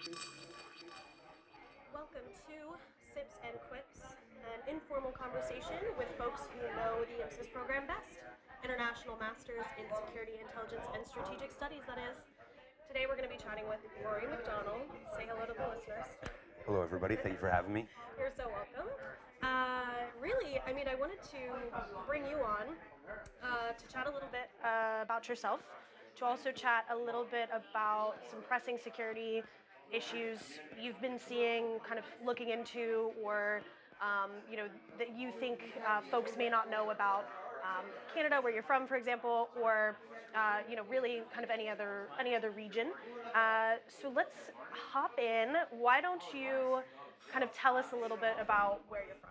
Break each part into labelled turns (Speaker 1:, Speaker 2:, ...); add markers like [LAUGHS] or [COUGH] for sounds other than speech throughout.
Speaker 1: Welcome to Sips and Quips, an informal conversation with folks who know the IMSIS program best, International Masters in Security, Intelligence, and Strategic Studies, that is. Today we're going to be chatting with Rory McDonell. Say hello to the listeners.
Speaker 2: Hello, everybody. Thank you for having me.
Speaker 1: You're so welcome. Uh, really, I mean, I wanted to bring you on uh, to chat a little bit uh, about yourself, to also chat a little bit about some pressing security issues you've been seeing, kind of looking into, or um, you know that you think uh, folks may not know about um, Canada, where you're from, for example, or uh, you know really kind of any other any other region. Uh, so let's hop in. Why don't you kind of tell us a little bit about where you're from?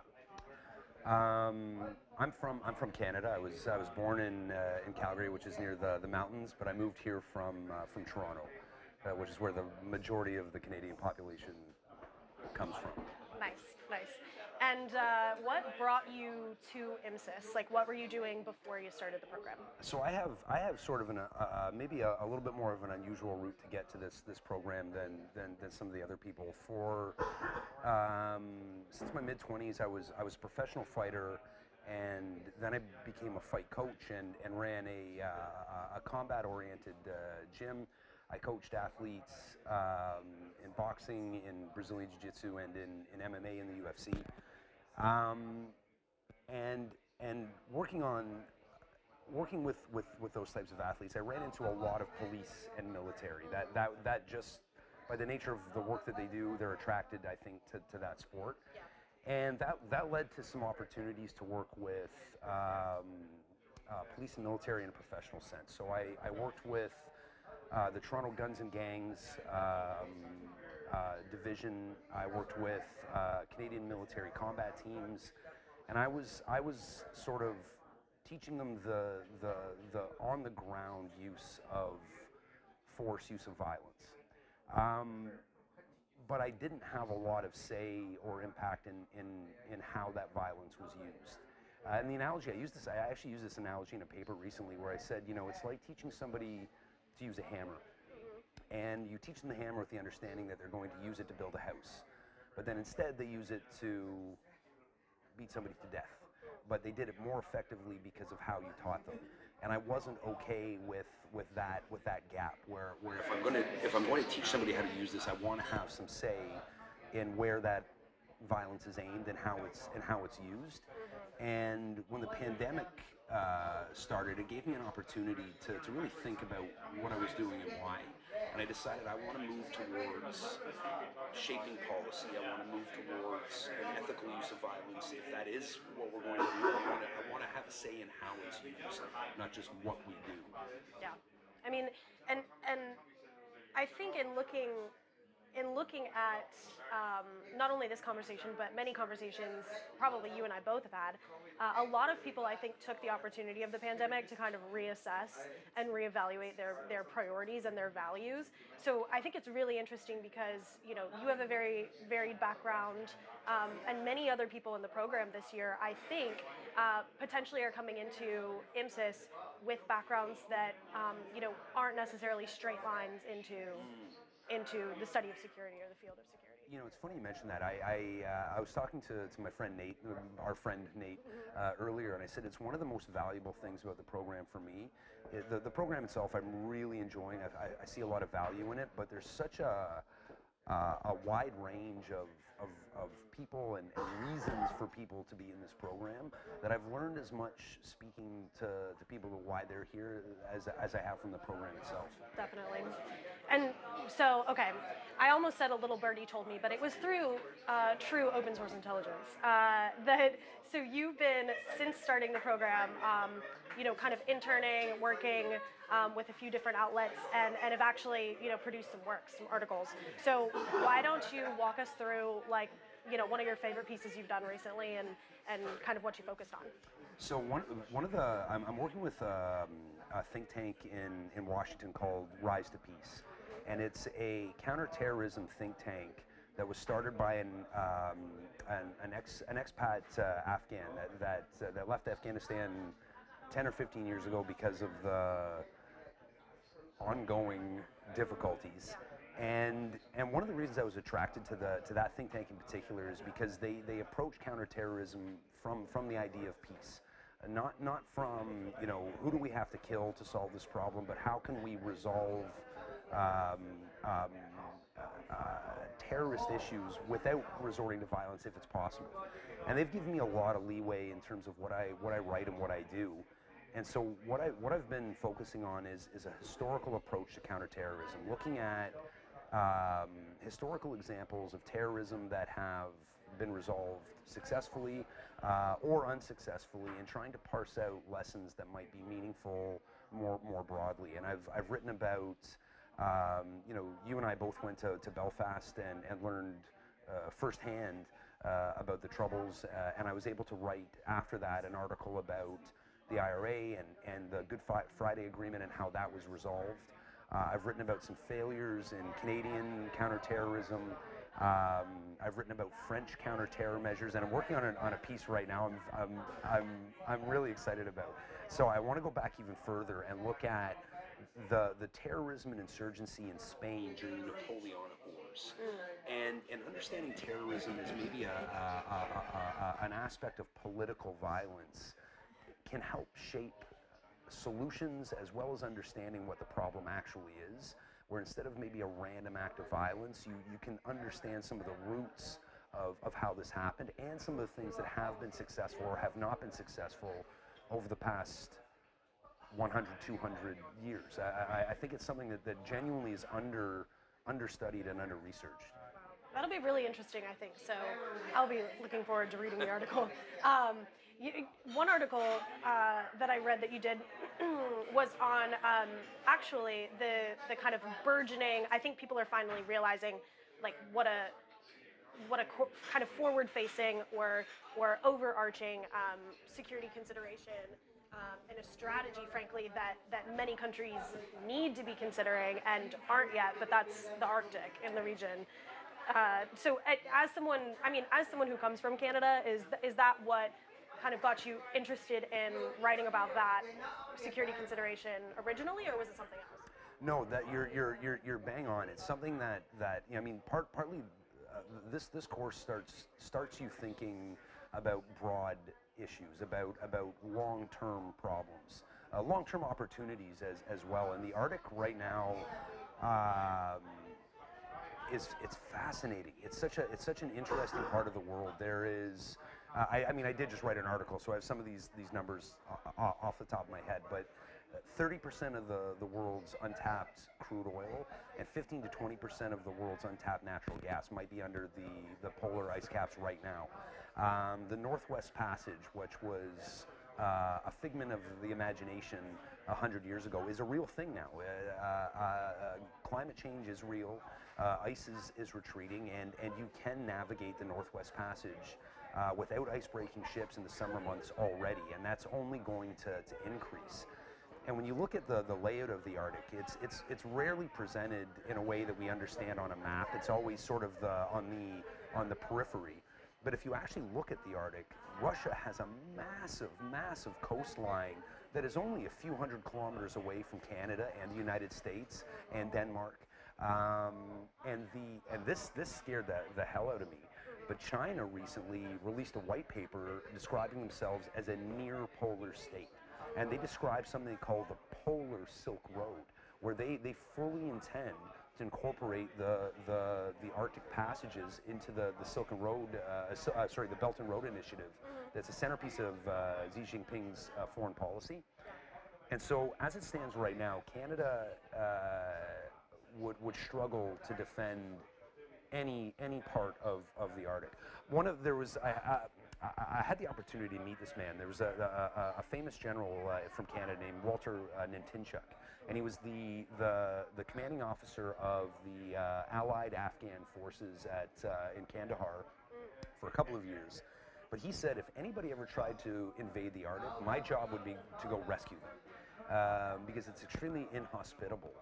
Speaker 2: Um, I'm from I'm from Canada. I was I was born in uh, in Calgary, which is near the, the mountains, but I moved here from uh, from Toronto, uh, which is where the majority of the Canadian population comes from.
Speaker 1: Nice, nice. And uh, what brought you to IMSIS? Like, what were you doing before you started the program?
Speaker 2: So I have I have sort of an, uh, uh, maybe a, a, little bit more of an unusual route to get to this this program than than, than some of the other people. For um, since my mid twenties, I was I was a professional fighter. And then I became a fight coach and, and ran a, uh, a combat oriented uh, gym I coached athletes um, in boxing, in Brazilian Jiu Jitsu, and in, in MMA in the UFC. Um, and, and working on working with, with, with those types of athletes, I ran into a lot of police and military. That, that, that just, by the nature of the work that they do, they're attracted, I think, to, to that sport.
Speaker 1: Yeah.
Speaker 2: And that, that led to some opportunities to work with um, uh, police and military in a professional sense. So I, I worked with uh, the Toronto Guns and Gangs um, uh, division. I worked with uh, Canadian military combat teams, and I was I was sort of teaching them the the the on the ground use of force, use of violence. Um, but I didn't have a lot of say or impact in, in, in how that violence was used. Uh, and the analogy I used this, I actually used this analogy in a paper recently where I said, you know, it's like teaching somebody to use a hammer. And you teach them the hammer with the understanding that they're going to use it to build a house. But then instead they use it to beat somebody to death. But they did it more effectively because of how you taught them. And I wasn't okay with, with that with that gap where, where if I'm gonna if I'm going to teach somebody how to use this, I want to have some say in where that violence is aimed and how it's and how it's used. And when the pandemic uh, started, it gave me an opportunity to, to really think about what I was doing and why. And I decided I want to move towards shaping policy. I want to move towards an ethical use of violence. If that is what we're going to do, I want to, I want to have a say in how it's used, not just what we do.
Speaker 1: Yeah, I mean, and and I think in looking in looking at um, not only this conversation, but many conversations, probably you and I both have had, uh, a lot of people I think took the opportunity of the pandemic to kind of reassess and reevaluate their, their priorities and their values. So I think it's really interesting because you know you have a very varied background, um, and many other people in the program this year, I think, uh, potentially are coming into IMSIS with backgrounds that um, you know aren't necessarily straight lines into into the study of security or the field of security.
Speaker 2: You know, it's funny you mentioned that. I I, uh, I was talking to, to my friend Nate, our friend Nate, uh, earlier, and I said it's one of the most valuable things about the program for me. It, the, the program itself, I'm really enjoying. I, I see a lot of value in it, but there's such a uh, a wide range of, of, of people and, and, reasons for people to be in this program that I've learned as much speaking to, to people why they're here as, as I have from the program itself.
Speaker 1: Definitely. And so, okay, I almost said a little birdie told me, but it was through uh, true open source intelligence uh, that, so you've been, since starting the program, um, you know, kind of interning, working um, with a few different outlets and, and have actually, you know, produced some works, some articles. So why don't you walk us through like you know one of your favorite pieces you've done recently and and kind of what you focused on
Speaker 2: so one one of the i'm, I'm working with um, a think tank in in washington called rise to peace and it's a counterterrorism think tank that was started by an um, an, an, ex an expat uh, afghan that that, uh, that left afghanistan 10 or 15 years ago because of the ongoing difficulties and and one of the reasons I was attracted to the to that think tank in particular is because they, they approach counterterrorism from from the idea of peace, Uh, not not from you know who do we have to kill to solve this problem, but how can we resolve um, um, uh, terrorist issues without resorting to violence if it's possible. And they've given me a lot of leeway in terms of what I what I write and what I do. And so what I what I've been focusing on is is a historical approach to counterterrorism, looking at um, historical examples of terrorism that have been resolved successfully uh, or unsuccessfully, and trying to parse out lessons that might be meaningful more more broadly. And I've I've written about um, you know you and I both went to, to Belfast and and learned uh, firsthand uh, about the troubles, uh, and I was able to write after that an article about the IRA and, and the Good Friday Agreement and how that was resolved. Uh, I've written about some failures in Canadian counterterrorism. Um, I've written about French counterterror measures, and I'm working on, an, on a piece right now I'm, I'm, I'm, I'm really excited about. So I want to go back even further and look at the, the terrorism and insurgency in Spain during the Napoleonic Wars. And, and understanding terrorism as maybe a, a, a, a, a, an aspect of political violence can help shape solutions as well as understanding what the problem actually is. Where instead of maybe a random act of violence, you, you can understand some of the roots of, of how this happened and some of the things that have been successful or have not been successful over the past 100, 200 years. I, I, I think it's something that, that genuinely is under understudied and under researched.
Speaker 1: That'll be really interesting, I think. So I'll be looking forward to reading the article. Um, you, one article uh, that I read that you did [CLEARS THROAT] was on um, actually the the kind of burgeoning. I think people are finally realizing like what a what a co- kind of forward-facing or or overarching um, security consideration um, and a strategy, frankly, that that many countries need to be considering and aren't yet. But that's the Arctic in the region. Uh, so, as someone, I mean, as someone who comes from Canada, is is that what kind of got you interested in writing about that security consideration originally, or was it something else?
Speaker 2: No, that you're you're you're, you're bang on. It's something that that I mean, part partly uh, this this course starts starts you thinking about broad issues, about about long term problems, uh, long term opportunities as as well. And the Arctic right now. Um, is it's fascinating. It's such a it's such an interesting part of the world. There is, uh, I, I mean, I did just write an article, so I have some of these these numbers off the top of my head, but. 30% of the, the world's untapped crude oil and 15 to 20% of the world's untapped natural gas might be under the, the polar ice caps right now. Um, the Northwest Passage, which was uh, a figment of the imagination 100 years ago, is a real thing now. Uh, uh, uh, climate change is real, uh, ice is, is retreating, and, and you can navigate the Northwest Passage uh, without ice breaking ships in the summer months already, and that's only going to, to increase. And when you look at the, the layout of the Arctic, it's, it's, it's rarely presented in a way that we understand on a map. It's always sort of the, on, the, on the periphery. But if you actually look at the Arctic, Russia has a massive, massive coastline that is only a few hundred kilometers away from Canada and the United States and Denmark. Um, and the, and this, this scared the, the hell out of me. But China recently released a white paper describing themselves as a near polar state and they describe something called the Polar Silk Road, where they, they fully intend to incorporate the, the, the Arctic passages into the, the Silk and Road, uh, uh, sorry, the Belt and Road Initiative. That's a centerpiece of uh, Xi Jinping's uh, foreign policy. And so, as it stands right now, Canada uh, would, would struggle to defend any any part of, of the Arctic. One of there was I, I, I- had the opportunity to meet this man. There was a, a, a famous general uh, from Canada named Walter uh, Natynczyk, and he was the, the the commanding officer of the uh, Allied Afghan forces at uh, in Kandahar for a couple of years. But he said if anybody ever tried to invade the Arctic, my job would be to go rescue them um, because it's extremely inhospitable.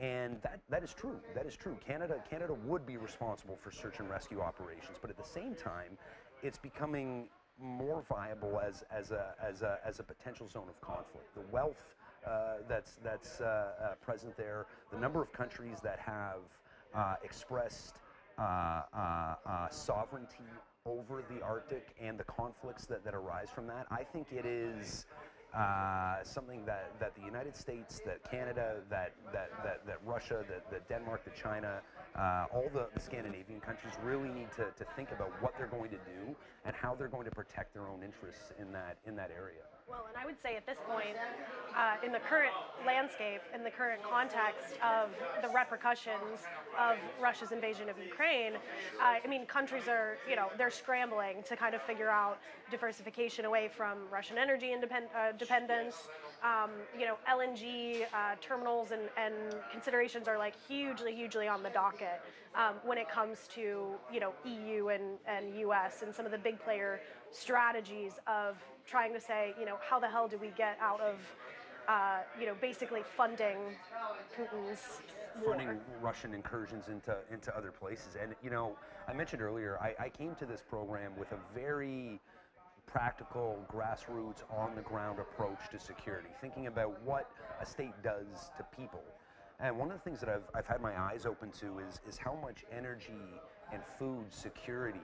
Speaker 2: And that, that is true. That is true. Canada, Canada would be responsible for search and rescue operations, but at the same time, it's becoming more viable as, as, a, as, a, as a potential zone of conflict. The wealth uh, that's, that's uh, uh, present there, the number of countries that have uh, expressed uh, uh, sovereignty over the Arctic and the conflicts that, that arise from that. I think it is uh, something that, that the United States, that Canada, that, that, that, that Russia, that, that Denmark, that China, uh, all the, the Scandinavian countries really need to, to think about what they're going to do and how they're going to protect their own interests in that, in that area.
Speaker 1: Well, and I would say at this point, uh, in the current landscape, in the current context of the repercussions of Russia's invasion of Ukraine, uh, I mean, countries are, you know, they're scrambling to kind of figure out diversification away from Russian energy independ- uh, dependence. Um, you know, LNG uh, terminals and, and considerations are like hugely, hugely on the docket um, when it comes to, you know, EU and, and US and some of the big player strategies of trying to say, you know, how the hell do we get out of, uh, you know, basically funding Putin's war?
Speaker 2: funding Russian incursions into into other places. And you know, I mentioned earlier, I, I came to this program with a very practical, grassroots, on the ground approach to security, thinking about what a state does to people. And one of the things that I've, I've had my eyes open to is, is how much energy and food security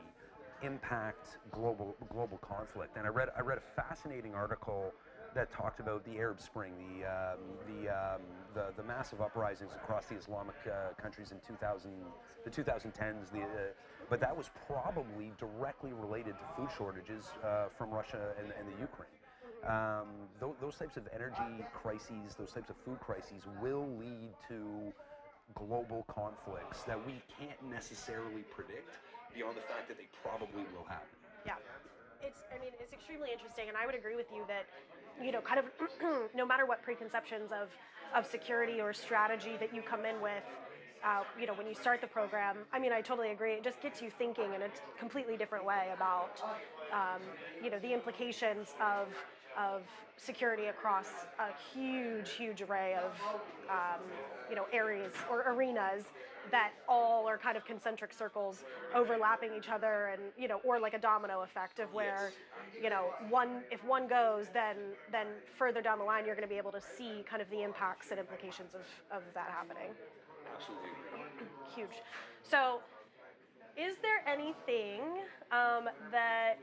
Speaker 2: impact global global conflict. And I read I read a fascinating article that talked about the Arab Spring, the um, the, um, the the massive uprisings across the Islamic uh, countries in 2000, the 2010s. The, uh, but that was probably directly related to food shortages uh, from Russia and, and the Ukraine. Um, th- those types of energy crises, those types of food crises, will lead to global conflicts that we can't necessarily predict beyond the fact that they probably will happen.
Speaker 1: Yeah. It's, I mean, it's extremely interesting, and I would agree with you that, you know, kind of [CLEARS THROAT] no matter what preconceptions of, of security or strategy that you come in with, uh, you know, when you start the program, I mean, I totally agree. It just gets you thinking in a completely different way about, um, you know, the implications of of security across a huge, huge array of, um, you know, areas or arenas that all are kind of concentric circles overlapping each other and, you know, or like a domino effect of where, you know, one, if one goes, then, then further down the line, you're going to be able to see kind of the impacts and implications of, of that happening.
Speaker 2: Absolutely.
Speaker 1: Huge. So, is there anything um, that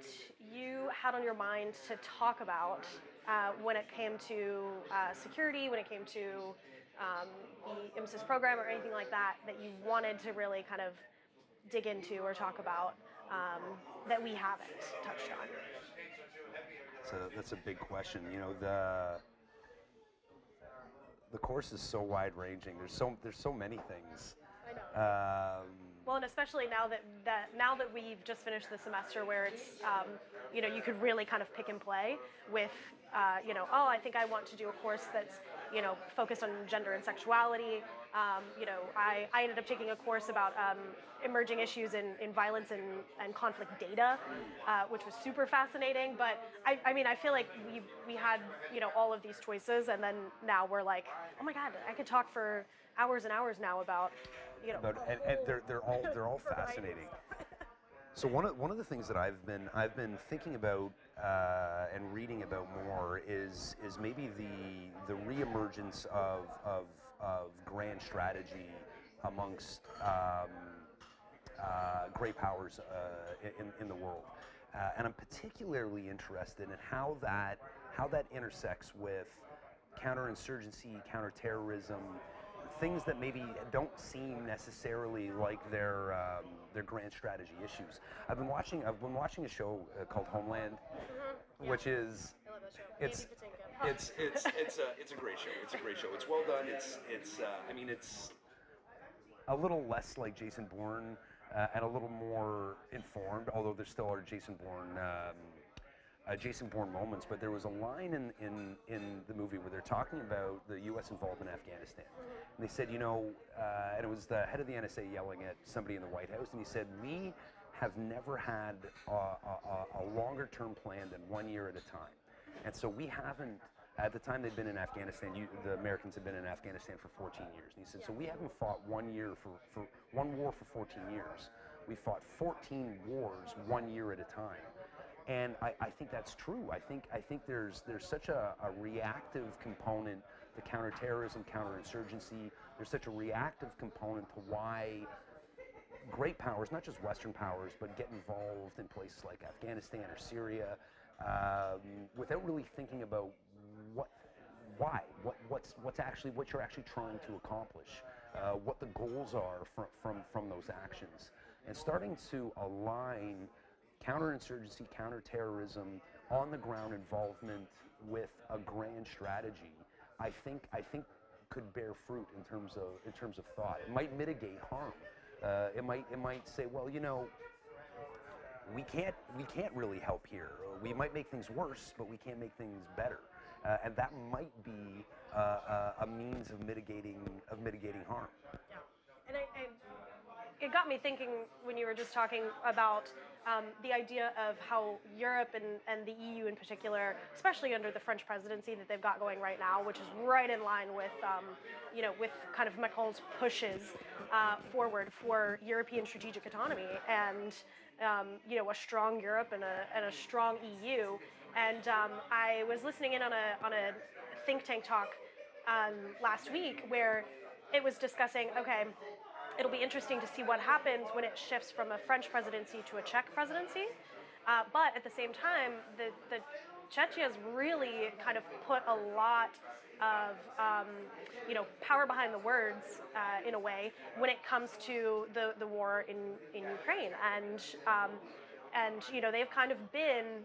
Speaker 1: you had on your mind to talk about uh, when it came to uh, security, when it came to um, the IMSIS program or anything like that, that you wanted to really kind of dig into or talk about um, that we haven't touched on?
Speaker 2: That's a, that's a big question. You know, the the course is so wide ranging. There's so there's so many things.
Speaker 1: I know.
Speaker 2: Um,
Speaker 1: Well, and especially now that, that now that we've just finished the semester, where it's um, you know you could really kind of pick and play with uh, you know oh I think I want to do a course that's you know focused on gender and sexuality. Um, you know I, I ended up taking a course about um, emerging issues in, in violence and, and conflict data, uh, which was super fascinating. But I, I mean I feel like we we had you know all of these choices, and then now we're like oh my god I could talk for hours and hours now about you know.
Speaker 2: But and, and they're they're all they're all [LAUGHS] fascinating. So one of one of the things that I've been I've been thinking about uh, and reading about more is is maybe the the reemergence of of, of grand strategy amongst um, uh, great powers uh, in in the world, uh, and I'm particularly interested in how that how that intersects with counterinsurgency, counterterrorism, things that maybe don't seem necessarily like their um, their grand strategy issues. I've been watching I've been watching a show uh, called Homeland,
Speaker 1: Mm-hmm.
Speaker 2: which is
Speaker 1: I love that show.
Speaker 2: It's- [LAUGHS] it's it's it's a it's a great show. It's a great show. It's well done. It's it's uh, I mean it's a little less like Jason Bourne uh, and a little more informed, although there still are Jason Bourne. Um, uh, Jason Bourne moments, but there was a line in, in, in the movie where they're talking about the U.S. involvement in Afghanistan. And they said, you know, uh, and it was the head of the NSA yelling at somebody in the White House, and he said, we have never had a, a, a- longer term plan than one year at a time. And so we haven't, at the time they'd been in Afghanistan, you, the Americans had been in Afghanistan for 14 years. And he said, so we haven't fought one year for, for one war for 14 years. We fought 14 wars one year at a time. And I, I think that's true. I think I think there's there's such a, a reactive component to counterterrorism, counterinsurgency. There's such a reactive component to why great powers, not just Western powers, but get involved in places like Afghanistan or Syria um, without really thinking about what, why, what, what's, what's actually what you're actually trying to accomplish, uh, what the goals are from, from, from those actions, and starting to align counterinsurgency, counterterrorism, on the ground involvement with a grand strategy, I think I think could bear fruit in terms of in terms of thought. It might mitigate harm. Uh, it might it might say, well, you know, we can't we can't really help here. We might make things worse, but we can't make things better. Uh, and that might be uh, uh a means of mitigating of mitigating harm.
Speaker 1: Yeah, and I, I, it got me thinking when you were just talking about um, the idea of how Europe and, and the EU in particular, especially under the French presidency that they've got going right now, which is right in line with, um, you know, with kind of Macron's pushes uh, forward for European strategic autonomy and, um, you know, a strong Europe and a, and a strong EU. And um, I was listening in on a, on a think tank talk um, last week where it was discussing, okay, it'll be interesting to see what happens when it shifts from a French presidency to a Czech presidency. Uh, but at the same time, the, the Czechia's really kind of put a lot of um, you know power behind the words uh, in a way when it comes to the, the war in, in Ukraine and um, and you know they've kind of been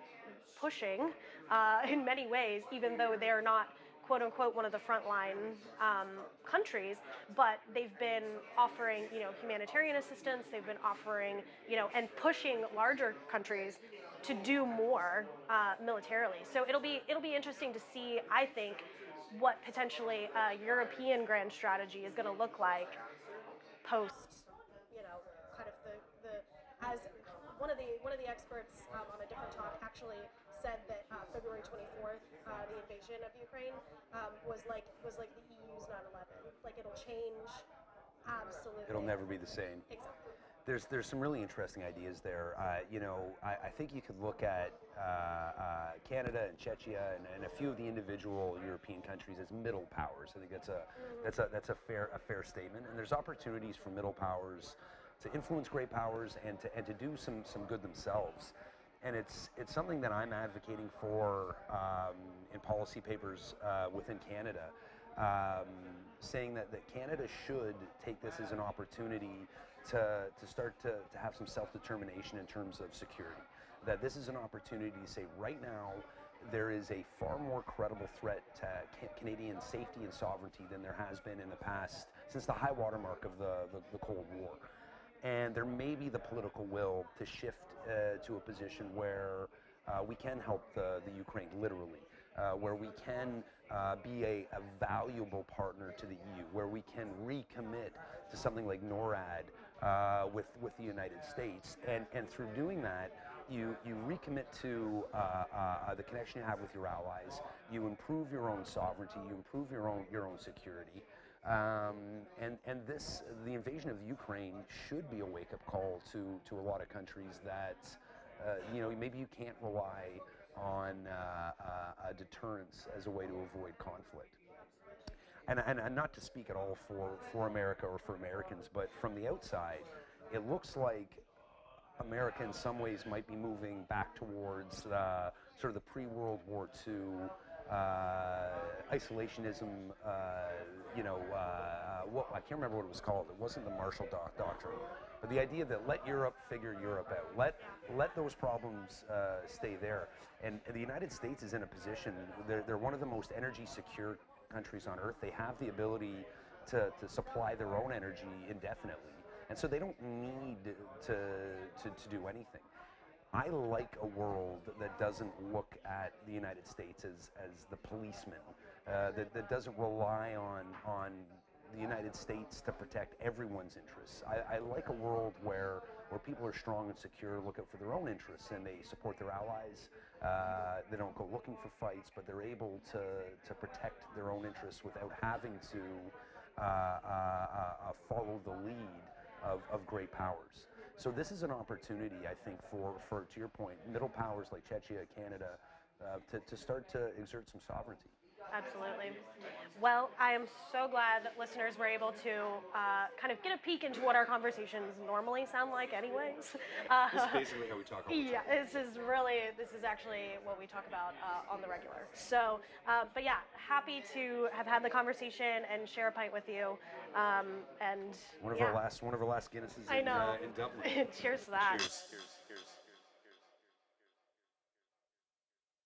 Speaker 1: pushing uh, [LAUGHS] in many ways even though they're not quote unquote one of the frontline um, countries, but they've been offering you know humanitarian assistance. They've been offering you know and pushing larger countries to do more uh, militarily. So it'll be it'll be interesting to see. I think what potentially a European grand strategy is going to look like post you know kind of the the as one of the one of the experts um, on a different talk actually said that uh, February 24th, uh, the invasion of Ukraine, um, was like was like the EU's 9/11. Like it'll change absolutely.
Speaker 2: It'll never be the same.
Speaker 1: Exactly.
Speaker 2: There's there's some really interesting ideas there. Uh, you know, I, I, think you could look at uh, uh, Canada and Czechia and, and, a few of the individual European countries as middle powers. I think that's a mm. that's a that's a fair a fair statement. And there's opportunities for middle powers to influence great powers and to and to do some some good themselves and it's it's something that I'm advocating for um, in policy papers uh, within Canada, um, saying that, that Canada should take this as an opportunity to, to start to, to have some self-determination in terms of security. That this is an opportunity to say right now there is a far more credible threat to Canadian safety and sovereignty than there has been in the past since the high watermark of the, the, the Cold War and there may be the political will to shift uh, to a position where uh, we can help the, the Ukraine literally, uh, where we can uh, be a, a, valuable partner to the EU, where we can recommit to something like NORAD uh, with, with the United States. And, and through doing that, you, you recommit to uh, the connection you have with your allies, you improve your own sovereignty, you improve your own, your own security. Um, and and this, the invasion of Ukraine, should be a wake-up call to to a lot of countries that, uh, you know, maybe you can't rely on uh, uh, deterrence as a way to avoid conflict. And, and, and not to speak at all for, for America or for Americans, but from the outside, it looks like America in some ways might be moving back towards uh, sort of the pre-World War II isolationism, uh, you know, uh, what, I can't remember what it was called. It wasn't the Marshall doc- Doctrine, but the idea that let Europe figure Europe out, let let those problems uh, stay there. And, and, the United States is in a position. They're, they're one of the most energy secure countries on earth. They have the ability to, to supply their own energy indefinitely, and so they don't need to to, to do anything. I like a world that doesn't look at the United States as, as the policeman, uh, that, that doesn't rely on, on the United States to protect everyone's interests. I, I, like a world where, where people are strong and secure, look out for their own interests, and they support their allies. Uh, they don't go looking for fights, but they're able to, to protect their own interests without having to uh, uh, uh follow the lead of, of great powers. So this is an opportunity, I think, for, for to your point, middle powers like Czechia, Canada, uh, to, to start to exert some sovereignty.
Speaker 1: Absolutely. Well, I am so glad that listeners were able to uh, kind of get a peek into what our conversations normally sound like, anyways. [LAUGHS] Uh,
Speaker 3: This is basically how we talk all the time.
Speaker 1: yeah, this is really, this is actually what we talk about uh, on the regular. So, uh, but yeah, happy to have had the conversation and share a pint with you. Um, and
Speaker 2: One of
Speaker 1: yeah,
Speaker 2: our last one of our last Guinnesses
Speaker 1: I
Speaker 2: in,
Speaker 1: know.
Speaker 2: uh, in Dublin. [LAUGHS]
Speaker 1: Cheers to that.
Speaker 3: Cheers. Cheers.